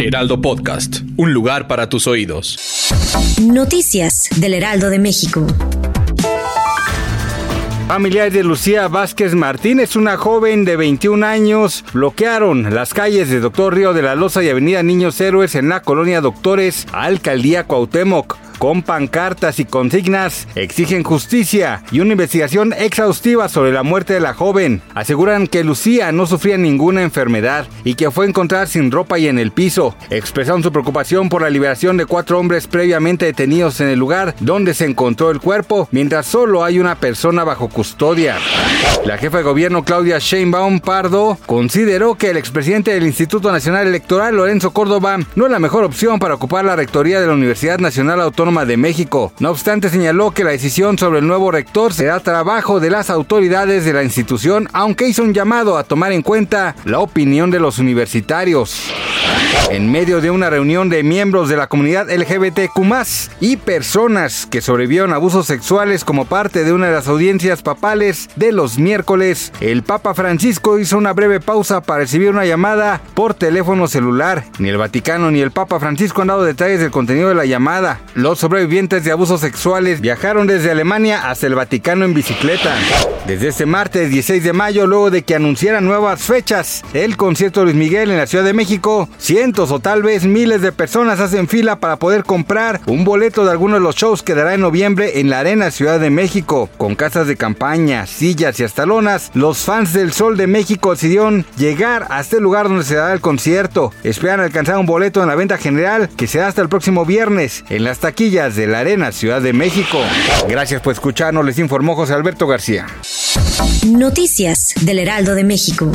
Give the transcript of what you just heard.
Heraldo Podcast, un lugar para tus oídos. Noticias del Heraldo de México. Familiares de Lucía Vázquez Martínez, una joven de 21 años, bloquearon las calles de Doctor Río de la Loza y Avenida Niños Héroes en la colonia Doctores, Alcaldía Cuauhtémoc con pancartas y consignas, exigen justicia y una investigación exhaustiva sobre la muerte de la joven. Aseguran que Lucía no sufría ninguna enfermedad y que fue encontrada sin ropa y en el piso. Expresaron su preocupación por la liberación de cuatro hombres previamente detenidos en el lugar donde se encontró el cuerpo, mientras solo hay una persona bajo custodia. La jefa de gobierno Claudia Sheinbaum Pardo consideró que el expresidente del Instituto Nacional Electoral, Lorenzo Córdoba, no es la mejor opción para ocupar la rectoría de la Universidad Nacional Autónoma de México. No obstante, señaló que la decisión sobre el nuevo rector será trabajo de las autoridades de la institución, aunque hizo un llamado a tomar en cuenta la opinión de los universitarios. En medio de una reunión de miembros de la comunidad LGBTQ y personas que sobrevivieron a abusos sexuales como parte de una de las audiencias papales de los miércoles, el Papa Francisco hizo una breve pausa para recibir una llamada por teléfono celular. Ni el Vaticano ni el Papa Francisco han dado detalles del contenido de la llamada. Los sobrevivientes de abusos sexuales viajaron desde Alemania hasta el Vaticano en bicicleta. Desde este martes 16 de mayo, luego de que anunciaran nuevas fechas, el concierto de Luis Miguel en la Ciudad de México, cientos o tal vez miles de personas hacen fila para poder comprar un boleto de alguno de los shows que dará en noviembre en la Arena Ciudad de México. Con casas de campaña, sillas y hasta lonas, los fans del Sol de México decidieron llegar a este lugar donde se dará el concierto. Esperan alcanzar un boleto en la venta general que será hasta el próximo viernes en las taquillas de la Arena Ciudad de México. Gracias por escucharnos, les informó José Alberto García. Noticias del Heraldo de México.